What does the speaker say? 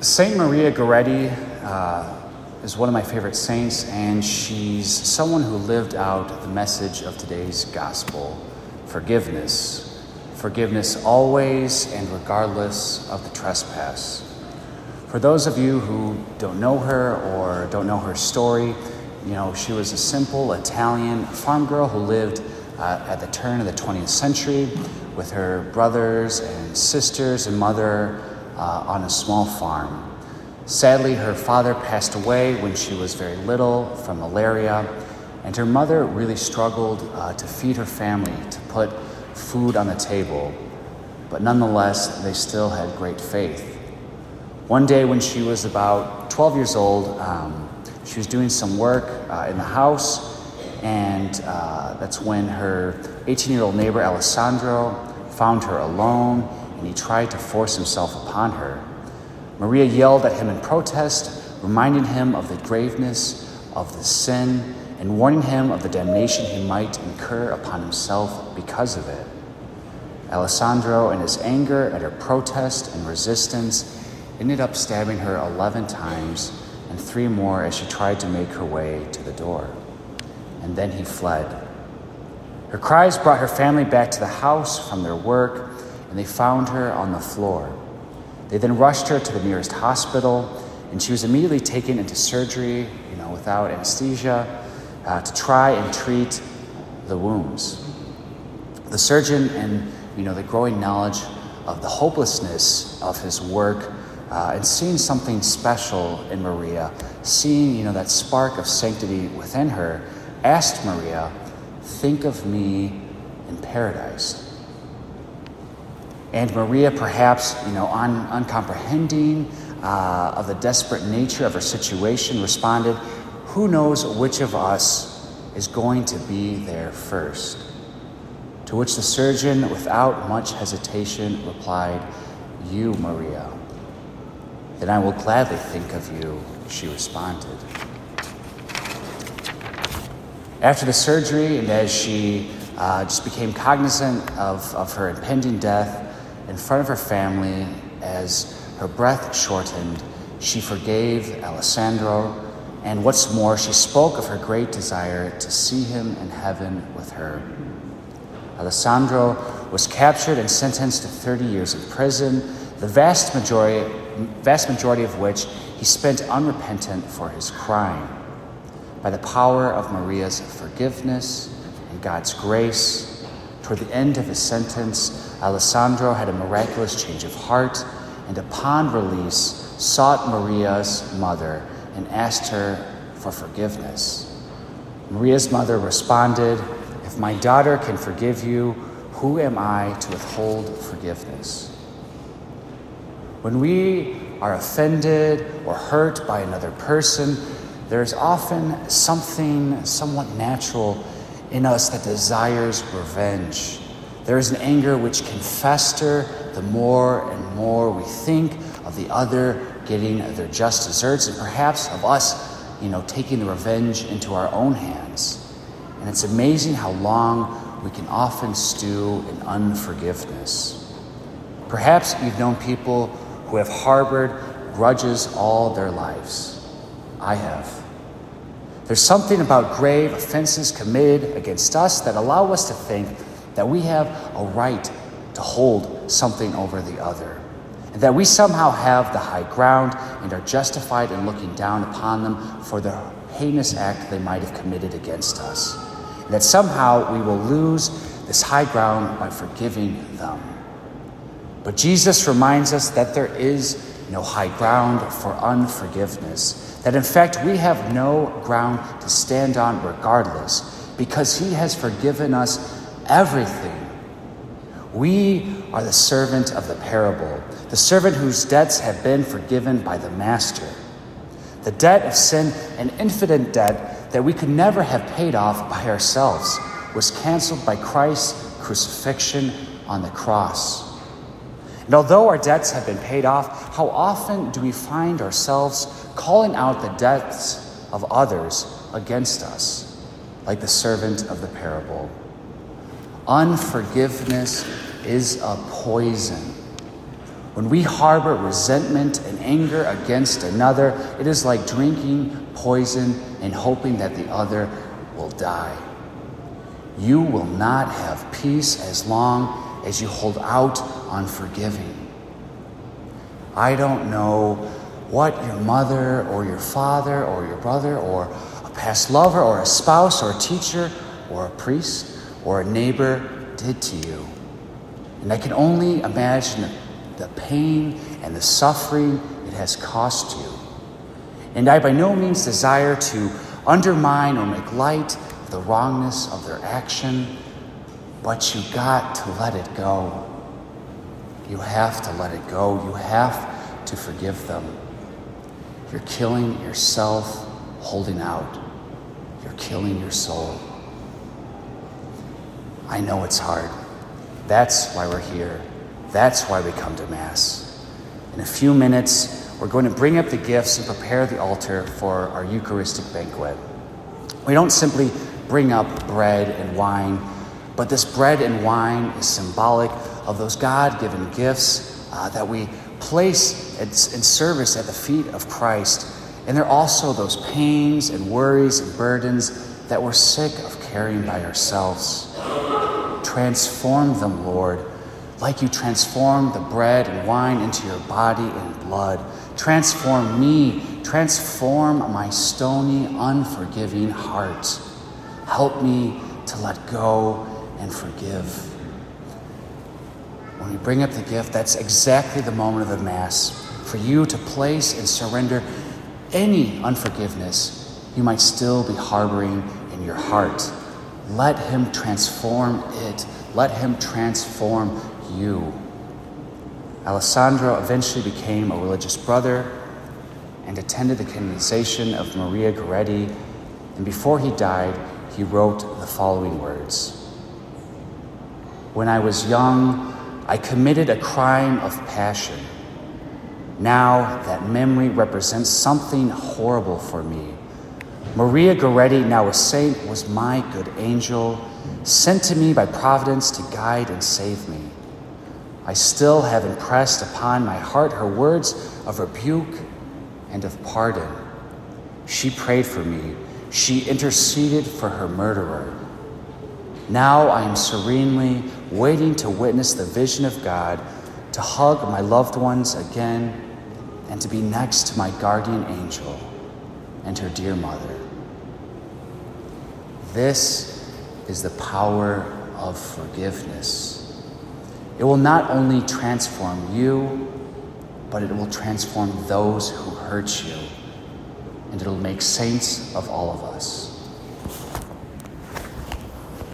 Saint Maria Goretti uh, is one of my favorite saints, and she's someone who lived out the message of today's gospel forgiveness. Forgiveness always and regardless of the trespass. For those of you who don't know her or don't know her story, you know, she was a simple Italian farm girl who lived uh, at the turn of the 20th century with her brothers and sisters and mother uh, on a small farm. Sadly, her father passed away when she was very little from malaria, and her mother really struggled uh, to feed her family, to put food on the table. But nonetheless, they still had great faith. One day, when she was about 12 years old, um, she was doing some work uh, in the house, and uh, that's when her 18 year old neighbor Alessandro found her alone and he tried to force himself upon her. Maria yelled at him in protest, reminding him of the graveness of the sin and warning him of the damnation he might incur upon himself because of it. Alessandro, in his anger at her protest and resistance, ended up stabbing her 11 times and three more as she tried to make her way to the door. And then he fled. Her cries brought her family back to the house from their work, and they found her on the floor. They then rushed her to the nearest hospital, and she was immediately taken into surgery, you know, without anesthesia, uh, to try and treat the wounds. The surgeon, and you know, the growing knowledge of the hopelessness of his work, uh, and seeing something special in Maria, seeing you know that spark of sanctity within her, asked Maria, "Think of me in paradise." And Maria, perhaps, you know, un- uncomprehending uh, of the desperate nature of her situation, responded, Who knows which of us is going to be there first? To which the surgeon, without much hesitation, replied, You, Maria. Then I will gladly think of you, she responded. After the surgery, and as she uh, just became cognizant of, of her impending death, in front of her family as her breath shortened. She forgave Alessandro, and what's more, she spoke of her great desire to see him in heaven with her. Alessandro was captured and sentenced to 30 years in prison, the vast majority, vast majority of which he spent unrepentant for his crime. By the power of Maria's forgiveness and God's grace, toward the end of his sentence, Alessandro had a miraculous change of heart and upon release sought Maria's mother and asked her for forgiveness. Maria's mother responded, If my daughter can forgive you, who am I to withhold forgiveness? When we are offended or hurt by another person, there's often something somewhat natural in us that desires revenge. There is an anger which can fester the more and more we think of the other getting their just deserts and perhaps of us, you know, taking the revenge into our own hands. And it's amazing how long we can often stew in unforgiveness. Perhaps you've known people who have harbored grudges all their lives. I have. There's something about grave offenses committed against us that allow us to think that we have a right to hold something over the other, and that we somehow have the high ground and are justified in looking down upon them for the heinous act they might have committed against us, and that somehow we will lose this high ground by forgiving them. But Jesus reminds us that there is no high ground for unforgiveness, that in fact we have no ground to stand on regardless, because He has forgiven us everything. We are the servant of the parable, the servant whose debts have been forgiven by the master. The debt of sin, an infinite debt that we could never have paid off by ourselves, was canceled by Christ's crucifixion on the cross. And although our debts have been paid off, how often do we find ourselves calling out the debts of others against us, like the servant of the parable? Unforgiveness is a poison. When we harbor resentment and anger against another, it is like drinking poison and hoping that the other will die. You will not have peace as long as you hold out on forgiving. I don't know what your mother or your father or your brother or a past lover or a spouse or a teacher or a priest or a neighbor did to you. And I can only imagine the pain and the suffering it has cost you. And I by no means desire to undermine or make light of the wrongness of their action, but you got to let it go. You have to let it go. You have to forgive them. You're killing yourself holding out. You're killing your soul. I know it's hard. That's why we're here. That's why we come to Mass. In a few minutes, we're going to bring up the gifts and prepare the altar for our Eucharistic banquet. We don't simply bring up bread and wine, but this bread and wine is symbolic of those God given gifts uh, that we place in service at the feet of Christ. And they're also those pains and worries and burdens that we're sick of carrying by ourselves. Transform them, Lord, like you transform the bread and wine into your body and blood. Transform me, transform my stony, unforgiving heart. Help me to let go and forgive. When we bring up the gift, that's exactly the moment of the Mass for you to place and surrender any unforgiveness you might still be harboring in your heart. Let Him transform it. Let Him transform you. Alessandro eventually became a religious brother and attended the canonization of Maria Goretti, and before he died, he wrote the following words When I was young, I committed a crime of passion. Now that memory represents something horrible for me. Maria Goretti, now a saint, was my good angel, sent to me by providence to guide and save me. I still have impressed upon my heart her words of rebuke and of pardon. She prayed for me, she interceded for her murderer. Now I am serenely waiting to witness the vision of God, to hug my loved ones again, and to be next to my guardian angel and her dear mother. This is the power of forgiveness. It will not only transform you, but it will transform those who hurt you, and it'll make saints of all of us.